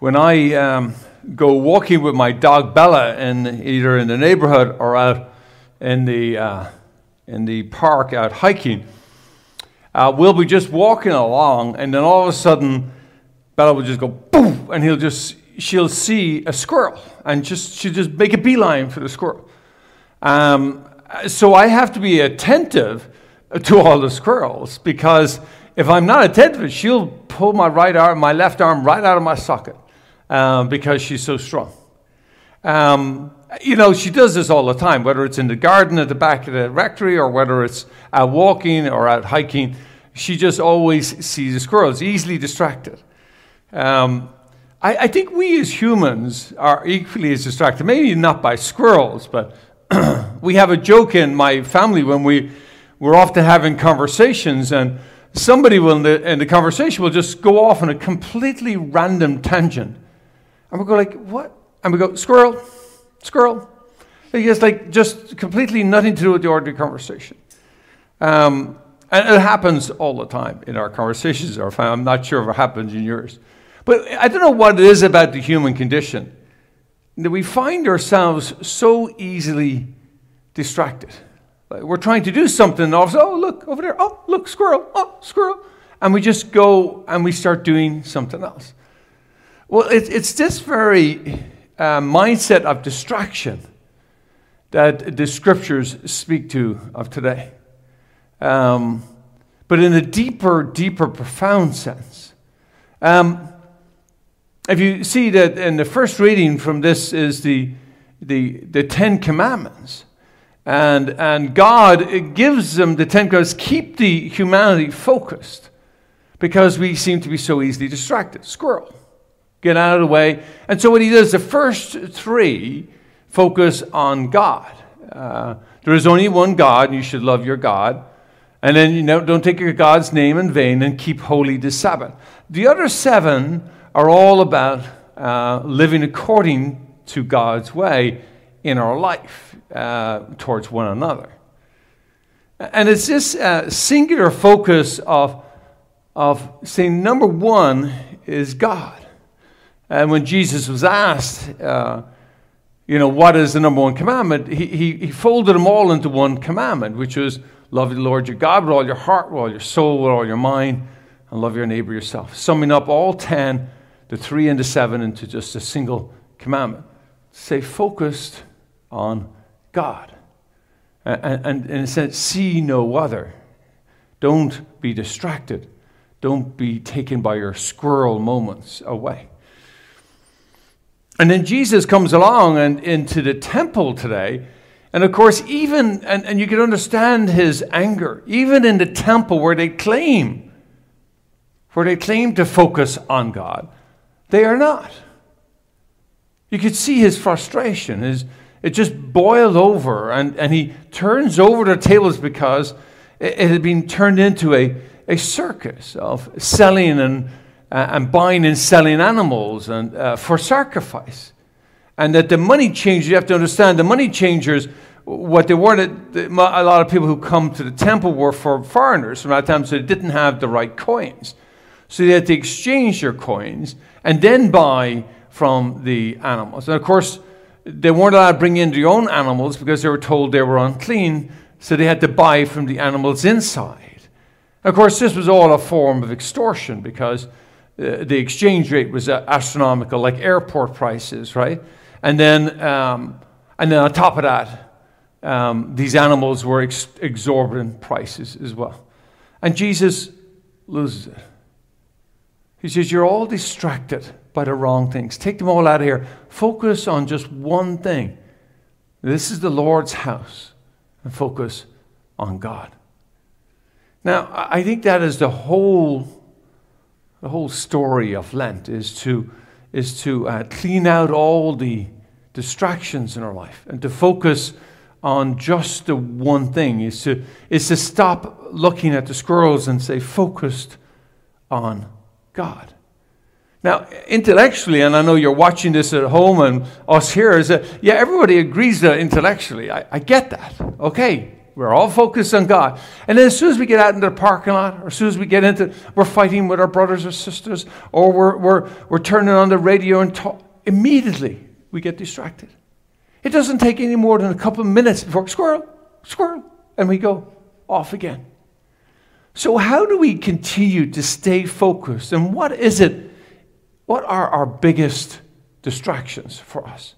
when I um, go walking with my dog Bella in either in the neighborhood or out in the uh, in the park out hiking, uh, we'll be just walking along, and then all of a sudden, Bella will just go boom, and he'll just she'll see a squirrel, and just she'll just make a beeline for the squirrel. Um, so I have to be attentive to all the squirrels because if I'm not attentive, she'll pull my right arm, my left arm, right out of my socket um, because she's so strong. Um, you know, she does this all the time, whether it's in the garden at the back of the rectory or whether it's out walking or out hiking. She just always sees a squirrel, is easily distracted. Um, I, I, think we as humans are equally as distracted, maybe not by squirrels, but we have a joke in my family when we, we're often having conversations and somebody will in the, in the conversation will just go off on a completely random tangent. And we go like, what? And we go, squirrel, squirrel. It's like just completely nothing to do with the ordinary conversation. Um, and it happens all the time in our conversations. Or I'm not sure if it happens in yours. But I don't know what it is about the human condition that we find ourselves so easily distracted. Like we're trying to do something, and all of a oh, look, over there. Oh, look, squirrel. Oh, squirrel. And we just go and we start doing something else. Well, it, it's this very uh, mindset of distraction that the scriptures speak to of today. Um, but in a deeper, deeper, profound sense. Um, if you see that in the first reading from this is the, the, the Ten Commandments. And, and God gives them the Ten Commandments, keep the humanity focused because we seem to be so easily distracted. Squirrel get out of the way. And so what he does, the first three focus on God. Uh, there is only one God, and you should love your God. And then you know, don't take your God's name in vain and keep holy the Sabbath. The other seven are all about uh, living according to God's way in our life uh, towards one another. And it's this uh, singular focus of, of saying, number one is God. And when Jesus was asked, uh, you know, what is the number one commandment, he, he, he folded them all into one commandment, which was love the Lord your God with all your heart, with all your soul, with all your mind, and love your neighbor yourself. Summing up all 10, the three and the seven, into just a single commandment. Stay focused on God. And, and, and it says, see no other. Don't be distracted. Don't be taken by your squirrel moments away. And then Jesus comes along and into the temple today. And of course, even, and, and you can understand his anger, even in the temple where they claim, where they claim to focus on God, they are not. You could see his frustration. His, it just boiled over, and, and he turns over the tables because it, it had been turned into a, a circus of selling and uh, and buying and selling animals and, uh, for sacrifice. And that the money changers, you have to understand, the money changers, what they were, a lot of people who come to the temple were for foreigners from that time, so they didn't have the right coins. So they had to exchange their coins and then buy from the animals. And of course, they weren't allowed to bring in their own animals because they were told they were unclean, so they had to buy from the animals inside. Of course, this was all a form of extortion because uh, the exchange rate was uh, astronomical, like airport prices, right? And then, um, and then on top of that, um, these animals were ex- exorbitant prices as well. And Jesus loses it. He says, You're all distracted by the wrong things. Take them all out of here. Focus on just one thing. This is the Lord's house. And focus on God. Now, I think that is the whole the whole story of Lent is to, is to uh, clean out all the distractions in our life and to focus on just the one thing, is to, is to stop looking at the squirrels and say, focused on God. Now, intellectually, and I know you're watching this at home and us here, is that, yeah, everybody agrees that intellectually. I, I get that. Okay, We're all focused on God. And then as soon as we get out into the parking lot, or as soon as we get into, we're fighting with our brothers or sisters, or we're, we're, we're turning on the radio and talk, immediately we get distracted. It doesn't take any more than a couple of minutes before squirrel, squirrel, and we go off again. So, how do we continue to stay focused? And what is it? What are our biggest distractions for us?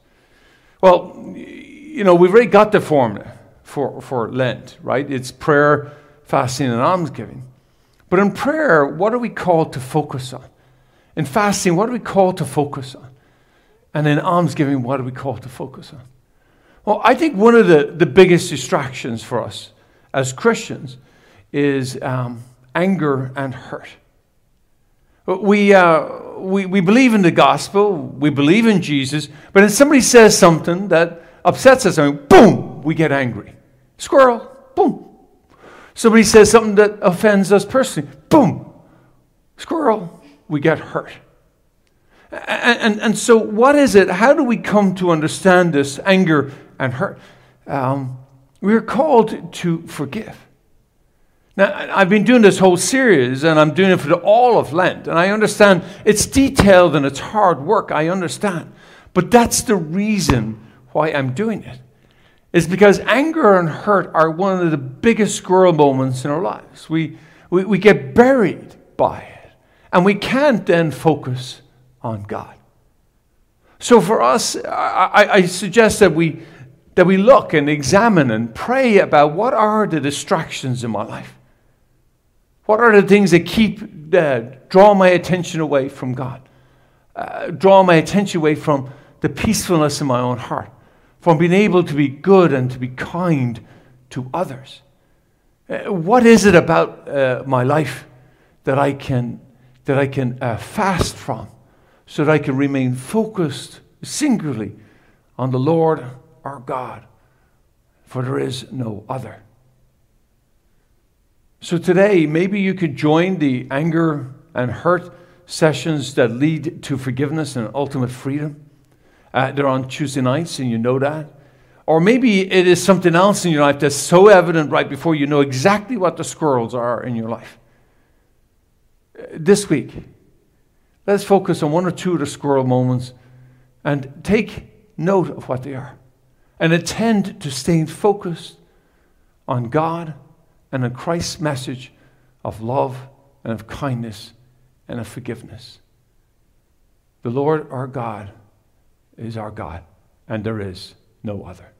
Well, you know, we've already got the formula for, for Lent, right? It's prayer, fasting, and almsgiving. But in prayer, what are we called to focus on? In fasting, what are we called to focus on? And in almsgiving, what are we called to focus on? Well, I think one of the, the biggest distractions for us as Christians is um, anger and hurt. We, uh, we, we believe in the gospel, we believe in Jesus, but if somebody says something that upsets us, I mean, boom, we get angry. Squirrel, boom. Somebody says something that offends us personally, boom. Squirrel, we get hurt. And, and, and so, what is it? How do we come to understand this anger and hurt? Um, we are called to forgive. Now, I've been doing this whole series, and I'm doing it for the all of Lent, and I understand it's detailed and it's hard work, I understand. But that's the reason why I'm doing it. It's because anger and hurt are one of the biggest squirrel moments in our lives. We, we, we get buried by it, and we can't then focus on God. So for us, I, I suggest that we, that we look and examine and pray about what are the distractions in my life. What are the things that keep, uh, draw my attention away from God? Uh, draw my attention away from the peacefulness in my own heart, from being able to be good and to be kind to others. Uh, what is it about uh, my life that I can, that I can uh, fast from so that I can remain focused singularly on the Lord our God? For there is no other. So today, maybe you could join the anger and hurt sessions that lead to forgiveness and ultimate freedom. Uh, they're on Tuesday nights, and you know that. Or maybe it is something else in your life that's so evident right before you know exactly what the squirrels are in your life. Uh, this week, let's focus on one or two of the squirrel moments and take note of what they are and attend to staying focused on God and on Christ's message of love and of kindness and of forgiveness. The Lord our God is our God, and there is no other.